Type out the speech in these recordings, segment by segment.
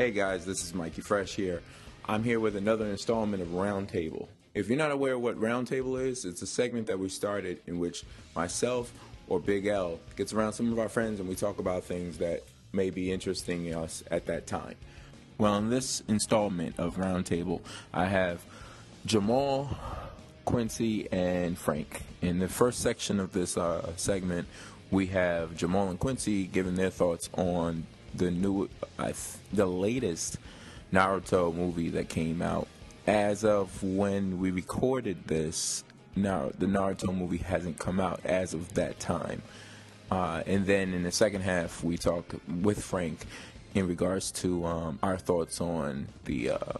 Hey guys, this is Mikey Fresh here. I'm here with another installment of Roundtable. If you're not aware what Roundtable is, it's a segment that we started in which myself or Big L gets around some of our friends and we talk about things that may be interesting us at that time. Well, in this installment of Roundtable, I have Jamal, Quincy, and Frank. In the first section of this uh, segment, we have Jamal and Quincy giving their thoughts on the new, uh, the latest Naruto movie that came out. As of when we recorded this, now the Naruto movie hasn't come out as of that time. Uh, and then in the second half, we talk with Frank in regards to um, our thoughts on the uh,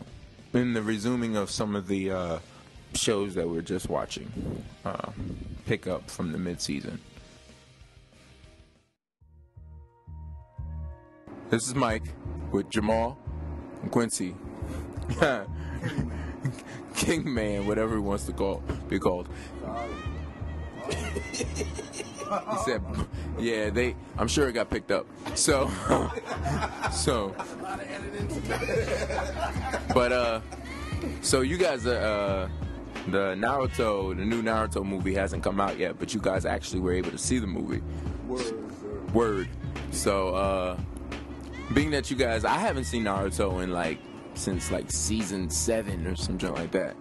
in the resuming of some of the uh, shows that we're just watching. Uh, pick up from the mid This is Mike with Jamal and Quincy. King Man, whatever he wants to call be called. he said, "Yeah, they. I'm sure it got picked up. So, so. But uh, so you guys, uh, the Naruto, the new Naruto movie hasn't come out yet, but you guys actually were able to see the movie. Word. Word. So, uh, being that you guys, I haven't seen Naruto in like since like season seven or something like that.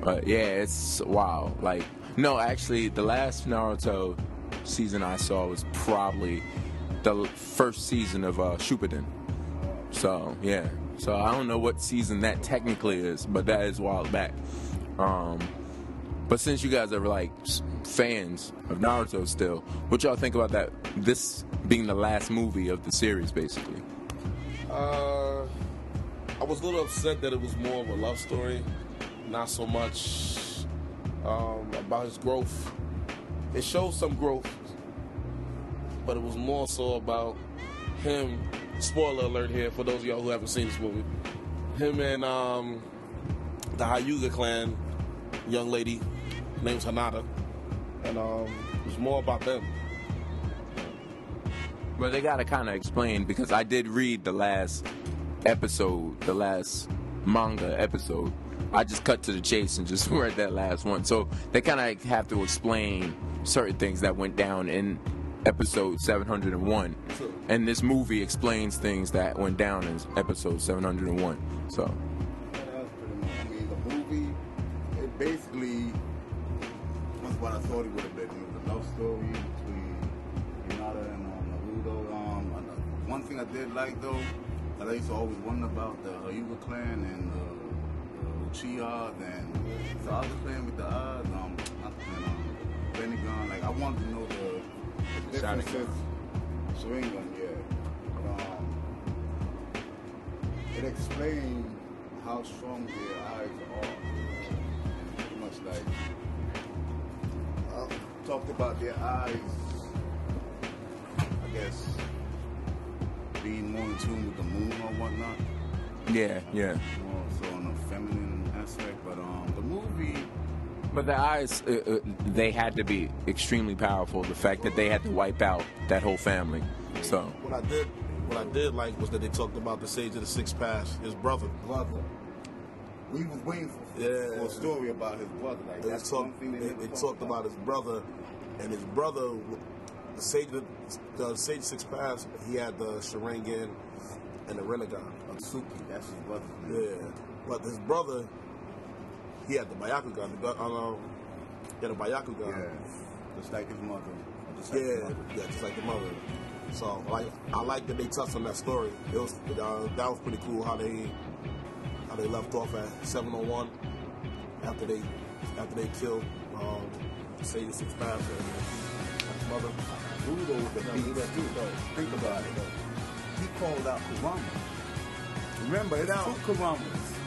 But yeah, it's wow. Like, no, actually, the last Naruto season I saw was probably the first season of uh, Shippuden. So yeah, so I don't know what season that technically is, but that is a while back. Um, but since you guys are like fans of Naruto still, what y'all think about that? This being the last movie of the series, basically. Uh, I was a little upset that it was more of a love story, not so much um, about his growth. It shows some growth, but it was more so about him. Spoiler alert here for those of y'all who haven't seen this movie. Him and um, the Hyuga clan young lady named Hinata, and um, it was more about them. But they gotta kind of explain because I did read the last episode, the last manga episode. I just cut to the chase and just read that last one. So they kind of have to explain certain things that went down in episode 701. And this movie explains things that went down in episode 701. So. That's pretty much. I mean, the movie, it basically was what I thought it would have been. It was a love story thing I did like though, that I used to always wonder about the Hyuga clan and the, the Uchiha and the other clan with the eyes, um, not the clan, um, Pentagon. Like I wanted to know the, the differences. Sharingan, yeah. But, um, it explained how strong their eyes are. Pretty much like uh, talked about their eyes. I guess being more in tune with the moon or whatnot. Yeah, yeah. More so on a feminine aspect, but um, the movie. But the eyes, uh, uh, they had to be extremely powerful. The fact that they had to wipe out that whole family. So, What I did, what I did like was that they talked about the Sage of the Six Paths, his brother. brother. We was waiting for, Yeah. for a story about his brother. Like They, that's talk, one thing they, they, they talked talked about his brother, and his brother, the Sage, the, the Sage Six Paths, he had the Sharingan and the Rinnegan. Atsuki. That's his brother. Yeah, but his brother, he had the Byakugan. The, gun- um, he had a Byakugan. Yeah, just like his mother. Just like Yeah, his mother. yeah, just like the mother. So like, I like that they touched on that story. It was uh, that was pretty cool how they how they left off at 701 after they after they killed um, Sage Six Paths and his mother. Was the too, though. Think about it. He called out Kurama. Remember, it two Kurama.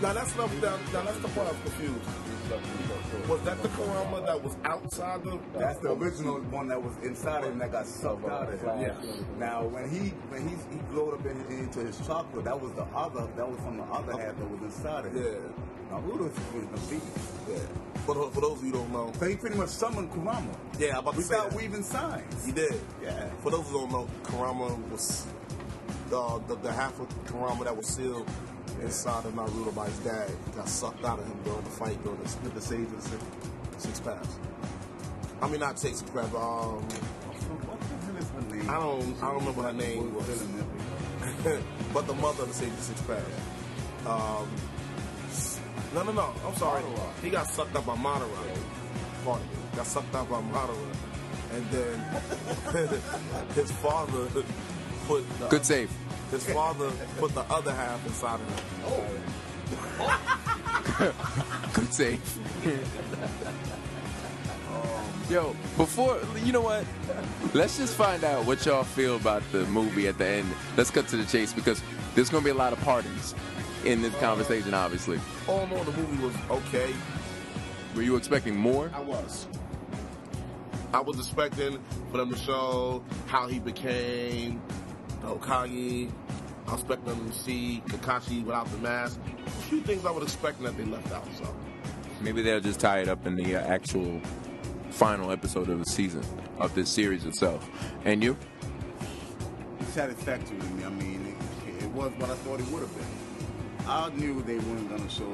Now that's not, now, now that's the part I'm confused. Was that the Kurama that was outside the? That's the original one that was inside him that got sucked out of him. Yeah. Now, when he when he he glowed up in, into his chakra, that was the other that was from the other uh, half that was inside of him. Yeah. Now Naruto was the beast. Yeah. For, for those of you who don't know, So he pretty much summoned Kurama. yeah, I'm about to say Without that. weaving signs. He did. Yeah. For those who don't know, Kurama was uh, the, the half of Kurama that was sealed inside of Naruto by his dad got sucked out of him during the fight during the, the Sage of the Six, six Paths. I mean, not Six Paths, um, What the hell is her name? I don't- I don't remember her name. Was villain in it. but the mother of the Sage of the Six Paths. Um, no, no, no. I'm sorry. He got sucked up by Madara. Pardon. Got sucked up by Madara. And then his father put the, Good save. his father put the other half inside of him. oh Good save. Um, Yo, before you know what? Let's just find out what y'all feel about the movie at the end. Let's cut to the chase because there's gonna be a lot of parties in this conversation. Obviously, All in all, the movie was okay. were you expecting more? I was. I was expecting for them to show how he became the Hokage. I was expecting them to see Kakashi without the mask. A few things I would expect that they left out. So Maybe they'll just tie it up in the uh, actual final episode of the season of this series itself. And you? satisfactory to me. I mean, it, it was what I thought it would have been. I knew they weren't gonna show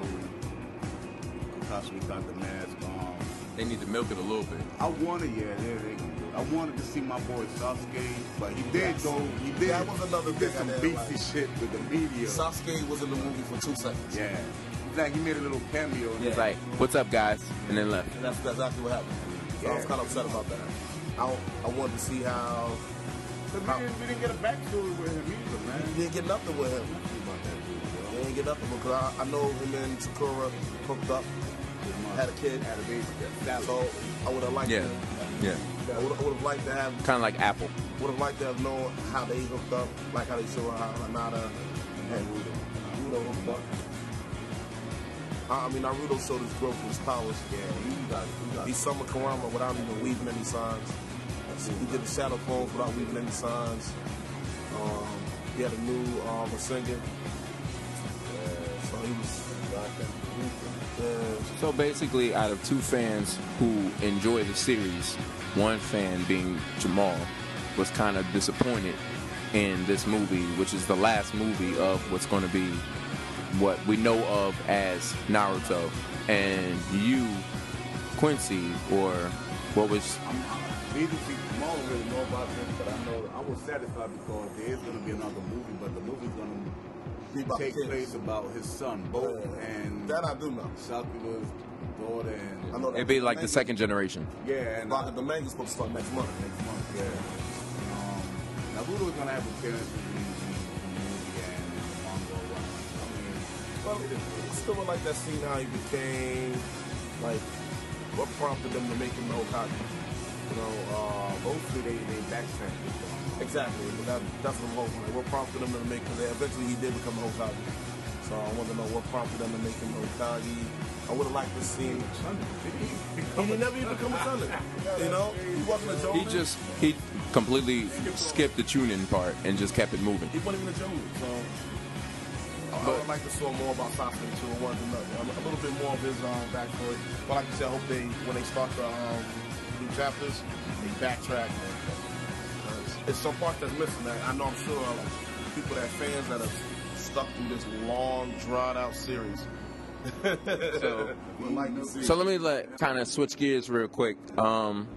Kakashi without the mask. Um, They need to milk it a little bit. I wanted, yeah, they, they can do. I wanted to see my boy Sasuke, but he did go. He did. That was another he did thing some beefy like. shit with the media. Sasuke was in the movie for two seconds. yeah, like he made a little cameo. It's like, "What's up, guys?" and then left. And that's, that's exactly what happened. So I was kind of upset about that. I, I wanted to see how But we, didn't, we didn't get a backstory with him either, man. he didn't get nothing with him. Didn't get nothing because I, I know him and Sakura hooked up, had a kid. Had a baby. Yeah, so I would have liked Yeah, to. yeah. I would have liked to have Kind of like Apple. would have liked to have known how they hooked up, like how they show how Hinata and Rudo. Rudo hooked up. I I mean, Naruto showed his growth and his powers. Yeah, he got, he got He summoned Kurama without even weaving any signs. He did the shadow clones without weaving any signs. Um, he had a new um, Rasengan. So So basically, out of two fans who enjoy the series, one fan being Jamal was kind of disappointed in this movie, which is the last movie of what's going to be what we know of as Naruto. And you, Quincy, or what was didn't see Jamal really know about this, but I know I was satisfied because there is going to be another movie, but the movie's going to take kids. place about his son, Bo, Yeah. and that I do know. Sakura's daughter, and I know that. it'd be like the second generation? yeah, and Rocket the manga's supposed to start next month. next month, yeah. Um, Naruto's going to have appearances in the movie and in the manga. I mean, Well, I still would like that scene how he became, like, what prompted them to make him the Hokage. You know, uh, hopefully they they backtrack. exactly. But that, that's what I'm hoping. Like, what prompted them to make? Because eventually he did become the Hokage. So I want to know what prompted them to make him the Hokage. I would have liked to see. Him. He didn't never even become a son. You know, he wasn't a Jonin. He just he completely skipped the Chunin part and just kept it moving. he wasn't even a Jonin. So. I- I would like to see more about Sasuke too. I wanted to know a, a little bit more of his um, backstory. But like you said, I hope they when they start the um, new chapters, they backtrack. Uh, It's some parts that's missing. That I know I'm sure like, people that fans that have stuck through this long, drawn out series. So- like. So let me let kind of switch gears real quick. Um,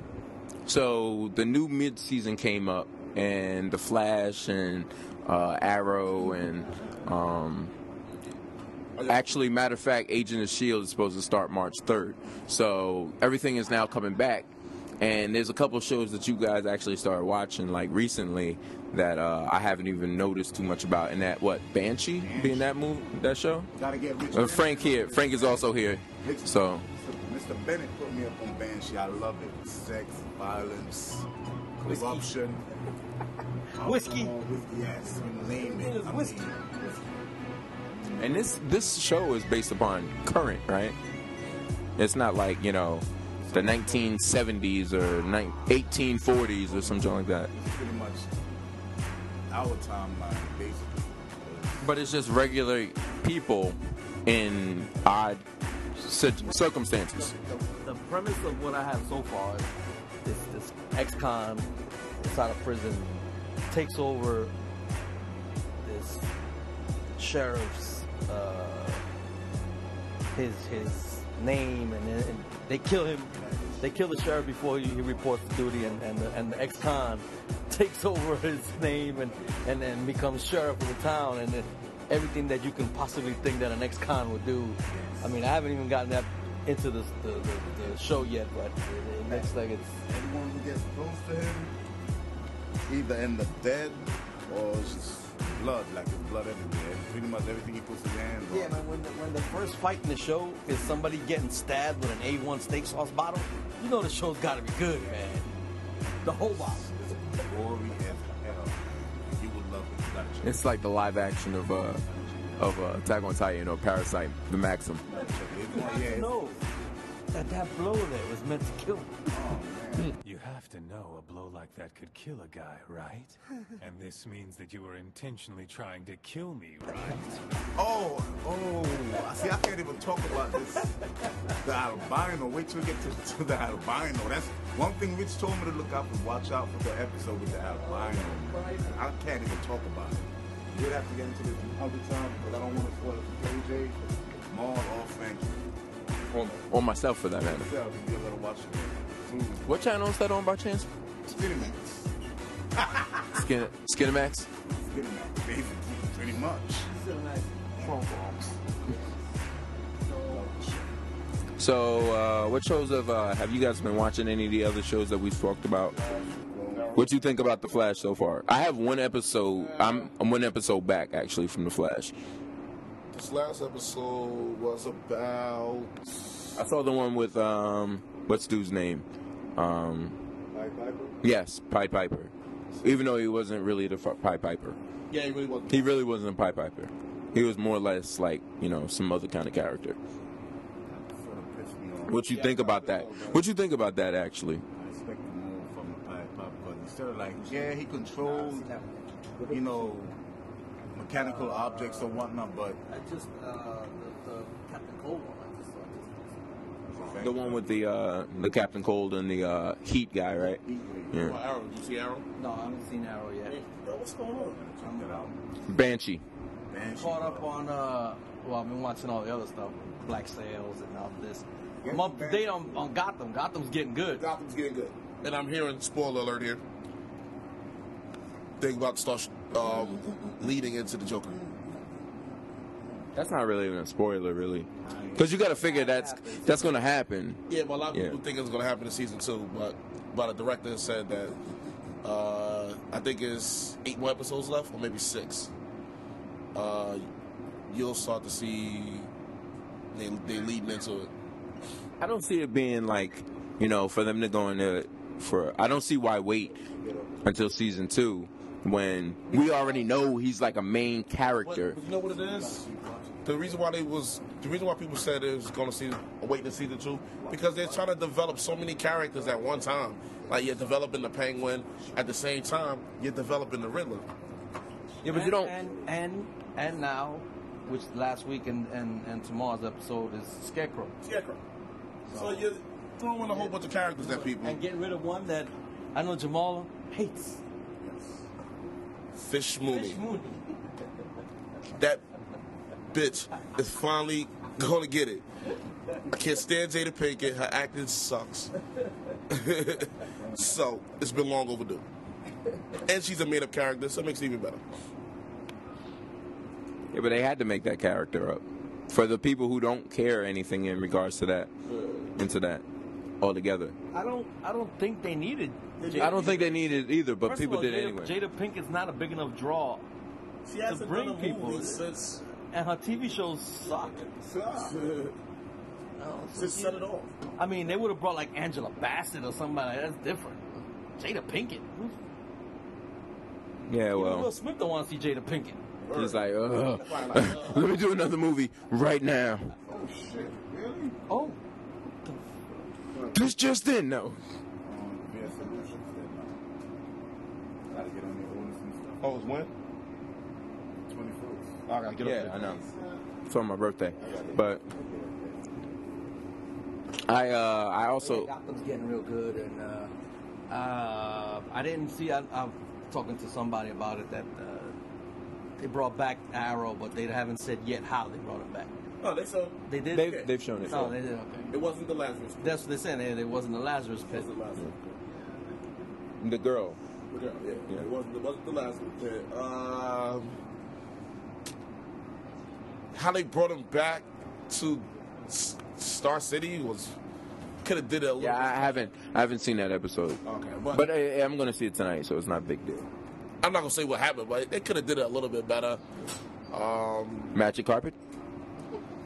so the new mid season came up, and the Flash and uh, Arrow and um, actually, matter of fact, Agent of Shield is supposed to start March third. So everything is now coming back, and there's a couple shows that you guys actually started watching like recently that uh, I haven't even noticed too much about. And that what Banshee being that movie, that show. Gotta get rich. Uh, Frank here. Frank is also here. So Mr. Bennett put me up on Banshee. I love it. Sex, violence, corruption. Whiskey. Whiskey, yes. Name it. I Whiskey. mean, And this this show is based upon current, right? It's not like you know the 1970s or ni- 1840s or something like that. it's pretty much our timeline, basically. But it's just regular people in odd circumstances. The, the premise of what I have so far is this ex-con inside of prison takes over this sheriff's uh, his his name, and, and they kill him. They kill the sheriff before he, reports duty, and and the, and the ex-con takes over his name and and then becomes sheriff of the town, and then everything that you can possibly think that an ex-con would do. I mean, I haven't even gotten that into the the, the, the show yet, but it, it looks like it's Anyone who gets close to him, either end up dead or just blood, like it's blood everywhere. Pretty much everything he puts his hands on. Yeah, man, when the, when the first fight in the show is somebody getting stabbed with an A1 steak sauce bottle, you know the show's got to be good, man. The whole bottle. It's gory as hell. You would love it. You It's like the live action of uh of uh, Attack on Titan or Parasyte, the Maxim. it. It's one- yeah, it's- No, that that blow there was meant to kill. You have to know a blow like that could kill a guy, right? and this means that you were intentionally trying to kill me, right? Oh, oh. See, I can't even talk about this. The albino. Wait till we get to, to the albino. That's one thing Rich told me to look out and Watch out for the episode with the albino. I can't even talk about it. We'd have to get into this other time because I don't want to spoil it for KJ, Maul, or Frank. Or, or myself for that matter. Myself, you'll be able to watch it. Movie. What channel is that on by chance? Skinny Max. Skin Skinemax? Skinny Max, basically. Pretty much. So, uh, what shows have uh, have you guys been watching? Any of the other shows that we've talked about? What you think about the Flash so far? I have one episode. I'm, I'm one episode back actually from the Flash. This last episode was about. I saw the one with um, what's dude's name? Um, Like Piper? yes, Pied Piper. Even though he wasn't really the F- Pied Piper, Yeah, he really wasn't. he really wasn't a Pied Piper. He was more or less like you know some other kind of character. Sort of pissed me off. What you think about that? What you think about that actually? I expected more from the Pied Piper because instead of like, yeah, he controlled, you know, mechanical objects or whatnot, but I just uh, the, the Captain Cold one. I just saw. The one with the uh, the Captain Cold and the uh, Heat guy, right? Oh, Yeah. Arrow. Did you see Arrow? No, I haven't seen Arrow yet. Yo, what's going on? check it out. Banshee. Banshee, Caught up on uh, well, I've been watching all the other stuff, Black Sails and all this. Yeah, I'm up to date on, on Gotham. Gotham's getting good. Gotham's getting good. And I'm hearing spoiler alert here. Think about to start um, leading into the Joker. That's not really even a spoiler, really, because you got to figure that's that's going to happen. Yeah, but a lot of people think it's going to happen in season two, but but the director said that uh, I think it's eight more episodes left, or maybe six. Uh, you'll start to see they they leading into it. I don't see it being like, you know, for them to go into for. I don't see why wait until season two when we already know he's like a main But character. you know what it is? The reason why they was the reason why people said it was going to see wait to see the two because they're trying to develop so many characters at one time. Like you're developing the Penguin at the same time you're developing the Riddler. Yeah, but you And- don't. And and and now, which last week and, and, and tomorrow's episode is Scarecrow. Scarecrow. So you're throwing a whole bunch of characters at people. And getting rid of one that I know Jamal hates. Fish Mooney. Fish Mooney. That bitch is finally gonna get it. I can't stand Jada Pinkett. Her acting sucks. so it's been long overdue. And she's a made-up character, so it makes it even better. Yeah, but they had to make that character up for the people who don't care anything in regards to that, into that altogether. I don't I don't think they needed. I don't think they needed either, but First people of all, did Jada, anyway. Jada Pinkett's not a big enough draw, She hasn't bring people. since and her TV shows suck. Oh, just set it off. I mean, they would have brought like Angela Bassett or somebody. That's different. Jada Pinkett. Who's- Yeah, Even well, Will Smith don't want to see Jada Pinkett. he's like, Ugh. let me do another movie right now. Oh, shit. Really? Oh, the orders and stuff. Oh, it's when? 21st. Oh, I gotta get Yeah, up I know. It's on my birthday, but I uh I also Gotham's getting real good, and uh, uh, I didn't see. I, I'm talking to somebody about it that uh, they brought back Arrow, but they haven't said yet how they brought it back. Oh, they said They did. They've, they've shown it. Oh, they did. Okay. it wasn't the Lazarus. Pit. That's what they're saying. It, it wasn't the Lazarus It pit. wasn't the Lazarus. Pit. The girl. The girl, yeah. Yeah. It wasn't. It wasn't the Lazarus Pit. Um, how they brought him back to S- Star City was could have did it a little. Yeah, I haven't I haven't seen that episode. Okay, but, But I, I'm gonna see it tonight, so it's not a big deal. I'm not gonna say what happened, but they could have did it a little bit better. Um, Magic carpet?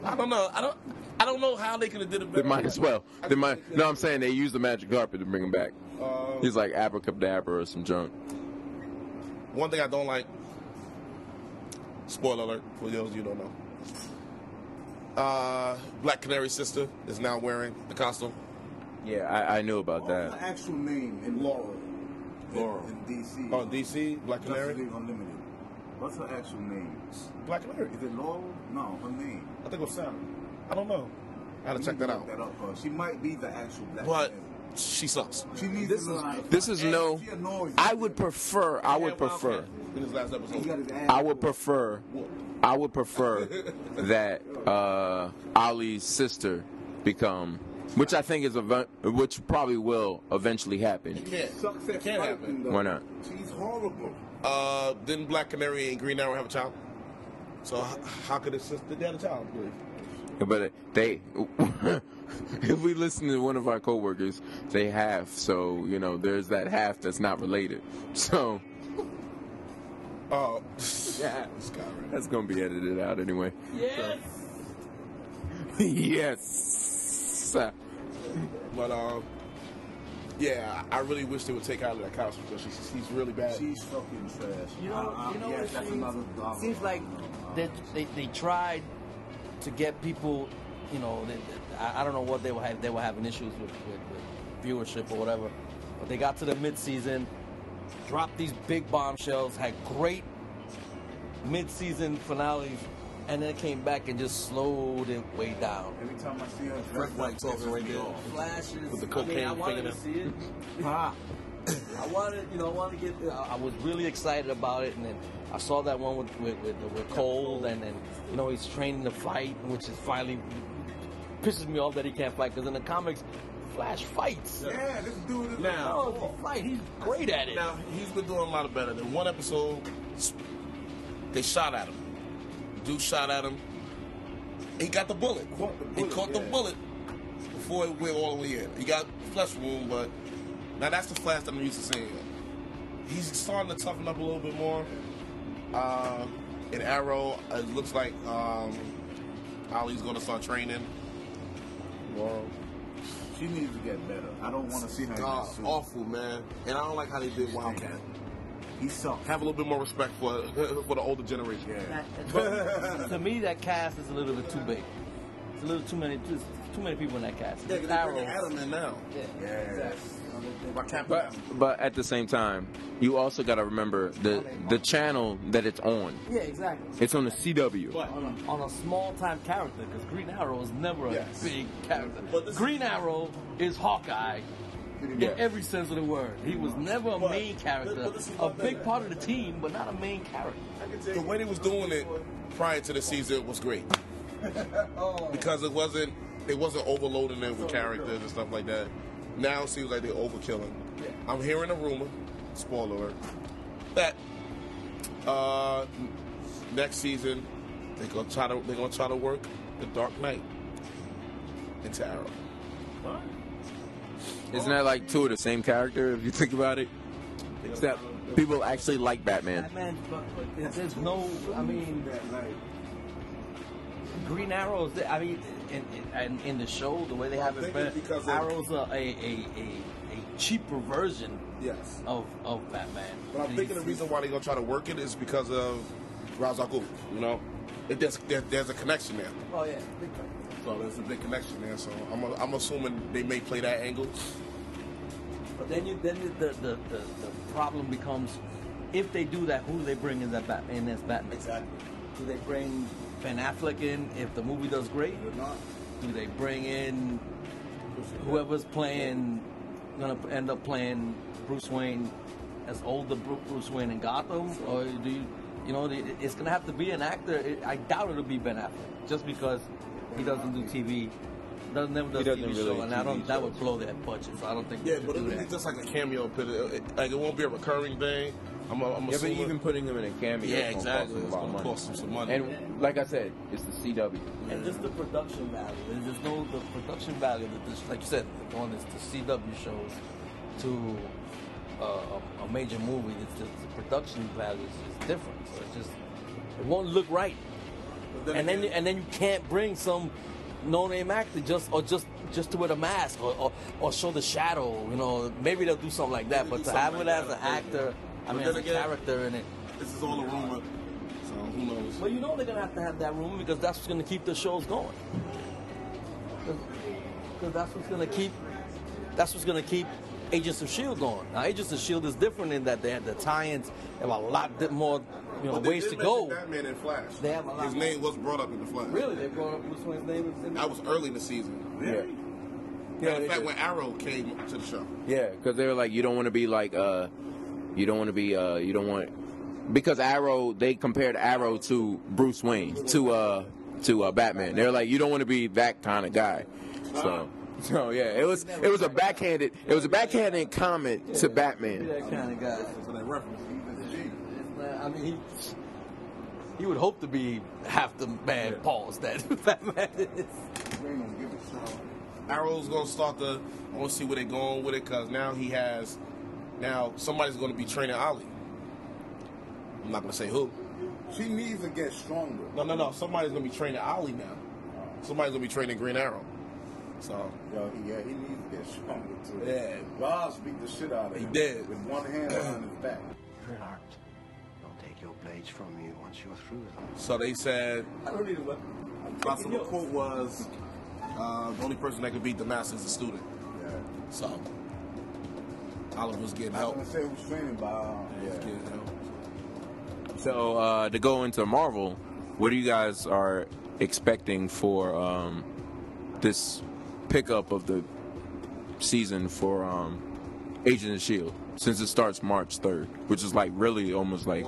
I don't know. I don't. I don't know how they could have did it better. They might as well. They might. No, I'm saying they used the magic carpet to bring him back. Um, He's like abracadabra or some junk. One thing I don't like. Spoiler alert for those you don't know. Uh, Black Canary sister is now wearing the costume. Yeah, I, I knew about What's her that. actual name in Laurel. in- Laurel. in DC? Oh, DC Black Justice Canary. League Unlimited. What's her actual name? Black Canary. Is it Laurel? No, her name. I think it was Sam. I don't know. I gotta check that out. That up, uh, she might be the actual Black But Canary. she sucks. She needs This to is like, this is no. She annoys I would prefer. I would prefer. In his last He got episode. his ass I would whooped. prefer. I would prefer that uh, Ollie's sister become, which I think is a, which probably will eventually happen. Yeah, Sucks at it can't fighting, happen. though. Why not? She's horrible. Uh, didn't Black Canary and Green Arrow have a child? So h- how could his sister they had a child? I believe. But they, if we listen to one of our coworkers, they have. So you know, there's that half that's not related. So Oh, yeah, this guy, right? that's gonna be edited out anyway. Yes. yes. But um, yeah, I I really wish they would take her out of that costume because she's, she's really bad. She's fucking trash. You know, Uh, uh, you know yes, what it that's seems, another dog. seems like that they, they tried to get people, you know, they, I, I don't know what they were having, they were having issues with, with, with viewership or whatever, but they got to the mid-season, dropped these big bombshells, had great mid-season finales, and then it came back and just slowed it way down. Every time I see her, Fred dressed White talking this, right there. Flashes. With the I cocaine mean, I wanted to see it. Ha. I wanted, you know, I wanted to get. I I was really excited about it, and then I saw that one with with, with, with Cole, and then you know he's training to fight, which is finally pisses me off that he can't fight because in the comics, Flash fights. Yeah, this dude is Now- Oh, if he fight, he's great at it. Now he's been doing a lot of better. Than one episode, they shot at him. Dude shot at him. He got the bullet. Caught the he bullet, caught the yeah. bullet before it went all the way in. He got flesh wound, but now that's the Flash that I'm used to seeing. He's starting to toughen up a little bit more. Uh, in Arrow, it looks like um, Ollie's going to start training. Well, She needs to get better. I don't want to see her God, awful man, and I don't like how they did Wildcat. He sucks. Have a little bit more respect for for the older generation. Yeah. But to me, that cast is a little bit too big. It's a little too many, too, too many people in that cast. Yeah, 'cause they bringing Adam in now. Yeah, Yeah. exactly. But but at the same time, you also got to remember the the channel that it's on. Yeah, exactly. It's on the CW. But on a, on a small time character because Green Arrow is never a Yes. big character. But this- Green Arrow is Hawkeye in every sense of the word. He was never a But- main character, but this a one thing. big part of the team, but not a main character. the way they was doing it prior to the season was great because it wasn't it wasn't overloading it with characters and stuff like that. Now it seems like they're overkilling. I'm hearing a rumor, spoiler alert, that uh, next season they're gonna try to they're gonna try to work the Dark Knight into Arrow. Isn't that like two of the same character if you think about it? Except people actually like Batman. Batman, but, but there's no, I mean, That night. Green Arrow I mean, in, in, in the show, the way they have it, think but because Arrow's a, a, a, a, a cheaper version Yes. of, of Batman. But I'm thinking the reason why they're gonna try to work it is because of Ra's al Ghul. You know, it, there's there, there's a connection there. Oh, yeah, big time. So there's a big connection there. So I'm I'm assuming they may play that angle. But then you then the the, the, the, problem becomes if they do that, who do they bring in that Bat, in as Batman? Exactly. Do they bring Ben Affleck in if the movie does great? They're not. Do they bring in whoever's playing gonna end up playing Bruce Wayne as older Bru- Bruce Wayne in Gotham, or do you You know, it's gonna have to be an actor. I doubt it'll be Ben Affleck, just because he doesn't do TV, doesn't never does He doesn't TV really show, and I don't. That would blow that budget. So I don't think. Yeah, they but could do it'll be that. just like a cameo. Put it, it- like it won't be a recurring thing. I'm, I'm Yeah, but assuming. even putting him in a cameo, yeah, is gonna exactly. Cost him It's a lot gonna of money. cost him some money. And like I said, it's the CW. And just the production value. There's just no the production value that this, like you said, going this the CW shows to uh, a, a major movie. It's just the production value is, is different. So it's just it won't look right. But and then and then you can't bring some no name actor just or just just to wear a mask or, or, or show the shadow. You know, maybe they'll do something like that. But to have like it as an actor, I mean, then as a again- character in it. this is all a rumor, so who knows? Well, you know they're gonna have to have that room because that's what's gonna keep the shows going. Because that's what's gonna keep that's what's gonna keep Agents of Shield going. Now, Agents of Shield is different in that they had the tie-ins. They have a lot more, you know, But ways to go. Batman and Flash. They have a lot His more. name was brought up in the Flash. Really, they brought up Bruce Wayne's name. in- That was early in the season. Yeah. Yeah, Yeah, in fact, did. when Arrow came to the show. Yeah, because they were like, you don't want to be like, uh, you don't want to be, uh, you don't want, because Arrow, they compared Arrow to Bruce Wayne, to uh, to uh, Batman. They're like, you don't want to be that kind of guy. So, so yeah, it was it was a backhanded it was a backhanded comment to Batman. that kind of guy. So they referenced. I mean, he he would hope to be half the man Pauls that Batman is. We ain't gonna give a shit. Arrow's gonna start to. I want to see where they're going with it because now he has. Now somebody's gonna be training Ollie. I'm not gonna say who. She needs to get stronger. No, no, no. Somebody's gonna be training Ollie now. Somebody's gonna be training Green Arrow. So Yo, he, yeah, he needs to get stronger too. Yeah. Ra's beat the shit out of He him. did. With one hand on his back. You're armed. They'll take your blades from you once you're through them. so they said. I don't need a weapon. Possible quote was, uh, "The only person that could beat the master is a student." Yeah. So Oliver was getting I help. was gonna say it was training by. He was yeah. getting help. So uh, to go into Marvel, what do you guys are expecting for um, this pickup of the season for um, Agent of Shield? Since it starts March third, which is like really almost like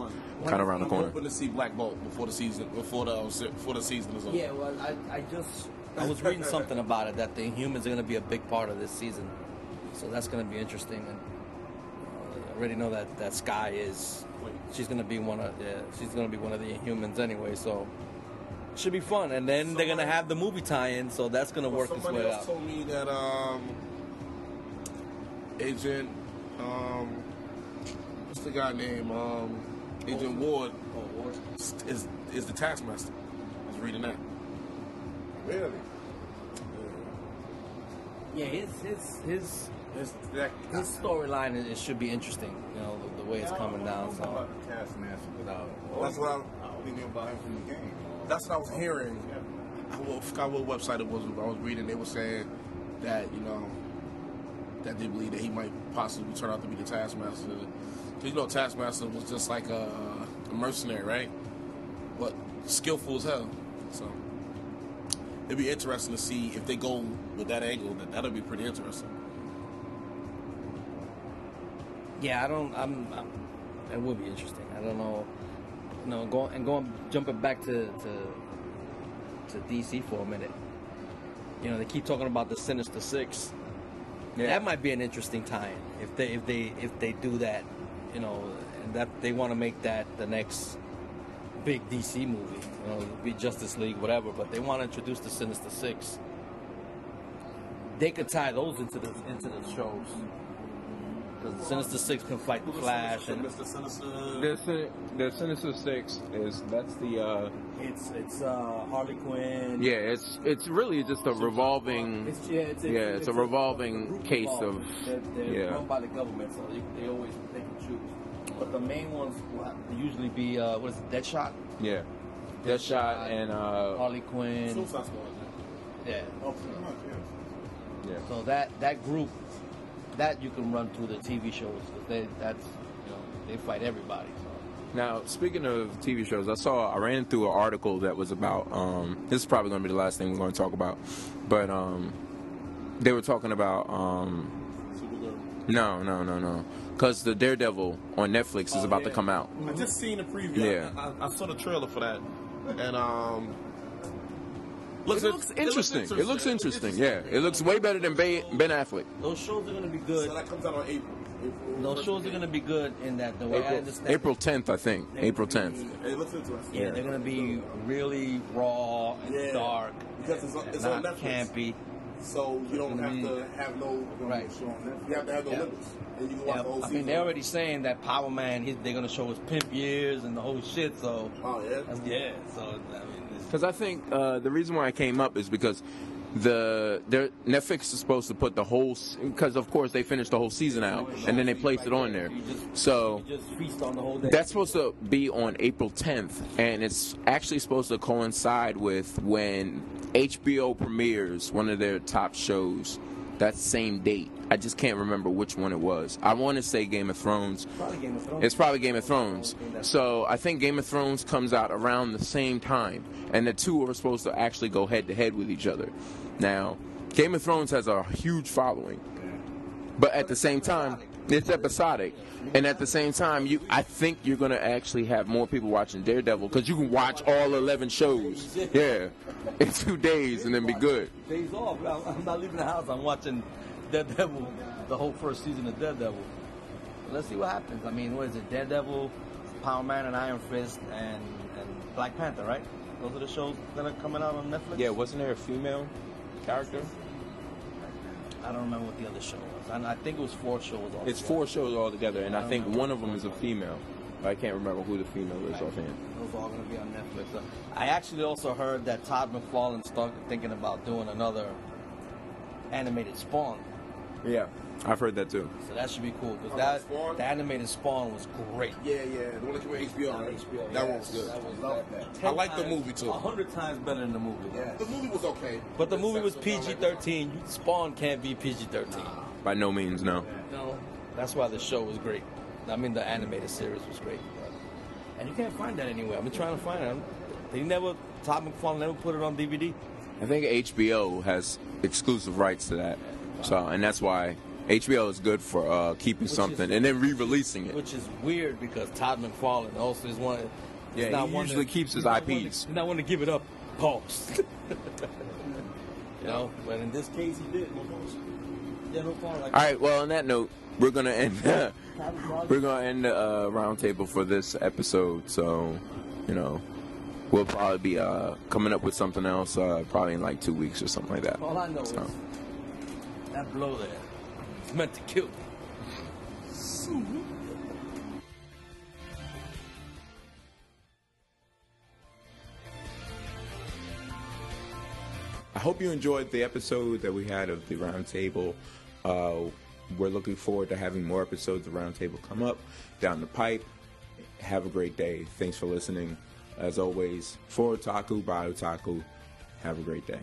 kind of around the I'm corner. hoping to see Black Bolt before the season before the before the season is over. Yeah, well, I, I just I was reading something about it that the Inhumans are going to be a big part of this season, so that's going to be interesting. And uh, I already know that that Skye is she's going to be one of yeah, she's going to be one of the Inhumans anyway, so should be fun. And then they're going to have the movie tie-in, so that's going to work its somebody way else out. told me that um, Agent, um, what's the guy name? Um, Agent oh, Ward is is the Taskmaster. I was reading that. Really? Yeah, his his his It's that his storyline it, it should be interesting. You know the, the way it's coming down. I So about the Taskmaster without. That's what I'm- I only knew about him from the game. that's what I was hearing. I will- I forgot what website it was. I was reading. They were saying that you know that they believe that he might possibly turn out to be the Taskmaster. You know Taskmaster was just like a, a mercenary, right? But skillful as hell. So it'd be interesting to see if they go with that angle. That that'll be pretty interesting. Yeah, I don't. I'm. I'm it would be interesting. I don't know. You know, going and going, jumping back to to to DC for a minute. You know, they keep talking about the Sinister Six. That might be an interesting tie in if they if they if they do that. You know, and that they want to make that the next big DC movie. You know, be Justice League, whatever. But they want to introduce the Sinister Six. They could tie those into the into the shows. Because the Sinister Six can fight the Flash, and Mr. Sinister. The, Sin- the Sinister Six is that's the uh, it's it's uh, Harley Quinn. yeah it's it's really just a revolving It's, yeah, it's, Yeah, it's a revolving group case of- They're, they're yeah. run by the government, so they, they always they can choose. But the main ones will usually be uh, what is it, Deadshot, yeah Deadshot and uh, Harley Quinn. Suicide Squad. Yeah. Oh, pretty much, yes. yeah. So that that group, that you can run through the TV shows because they that's you know they fight everybody. So. Now, speaking of TV shows, I saw I ran through an article that was about. Um, this is probably going to be the last thing we're going to talk about, but um, they were talking about um, Supergirl. No, no, no, no. Because the Daredevil on Netflix is Oh, about to come out. I just seen the preview. Yeah. I, I, I saw the trailer for that, and um, It looks interesting. It looks interesting. Yeah, it looks way better than Ba- Ben Affleck. Those shows are gonna be good. So that comes out on April. April Those shows are gonna be good in that the way I understand. April 10th, I think. April 10th. It looks interesting. Yeah, they're gonna be really raw and Yeah. dark, Because it's on- it's and on not Netflix. campy. So you don't have to have no Right. You have to have no Yeah. limits, and you can watch Yeah, the whole I mean, they're already saying that Power Man, he, they're gonna show his pimp years and the whole shit. So, Oh yeah. yeah. So, I mean, Because I think uh, the reason why I came up is because the their Netflix is supposed to put the whole because of course they finished the whole season out and then they placed it on there. So you just feast on the whole day. that's supposed to be on April 10th, and it's actually supposed to coincide with when HBO premieres one of their top shows. That same date. I just can't remember which one it was. I want to say Game of Thrones. probably Game of Thrones. It's probably Game of Thrones. So I think Game of Thrones comes out around the same time, and the two are supposed to actually go head to head with each other. Now, Game of Thrones has a huge following, but at the same time, it's episodic, and at the same time, you I think you're gonna actually have more people watching Daredevil because you can watch all 11 shows, yeah, in two days and then be good. days off. I'm, I'm not leaving the house. I'm watching Daredevil, the whole first season of Daredevil. Let's see what happens. I mean, what is it? Daredevil, Power Man, and Iron Fist, and, and Black Panther, right? Those are the shows that are coming out on Netflix. Yeah, wasn't there a female character? I don't remember what the other show was. I, I think it was four shows. Altogether. It's four shows all together, and I think one of them is a female. I can't remember who the female is offhand. Those are all going to be on Netflix. Uh, I actually also heard that Todd McFarlane started thinking about doing another animated Spawn. Yeah, I've heard that too. So that should be cool because Oh, that Spawn? the animated Spawn was great. Yeah, yeah. The one that came with HBO. right? HBO, That yeah. one was good. That was Love that. that. I like the movie, too. A hundred times better than the movie. Yeah. The movie was okay. But the movie was PG thirteen. Spawn can't be PG thirteen. By no means, no. No, that's why the show was great. I mean, the animated series was great. And you can't find that anywhere. I've been trying to find it. They never, Todd McFarlane never put it on DVD. I think HBO has exclusive rights to that, so and that's why HBO is good for uh, keeping Which something is- and then re-releasing it. Which is weird because Todd McFarlane also is one. Yeah, not he one usually to- keeps his he's not one to- IPs. He's not one to give it up. Pause. you know, but in this case, he did. All right. Well, on that note, we're gonna end. we're gonna end the uh, roundtable for this episode. So, you know, we'll probably be uh, coming up with something else uh, probably in like two weeks or something like that. All I know So. is that blow there is meant to kill me. I hope you enjoyed the episode that we had of the roundtable. Uh, we're looking forward to having more episodes of roundtable come up down the pipe. Have a great day. Thanks for listening. As always, for Otaku by Otaku. Have a great day.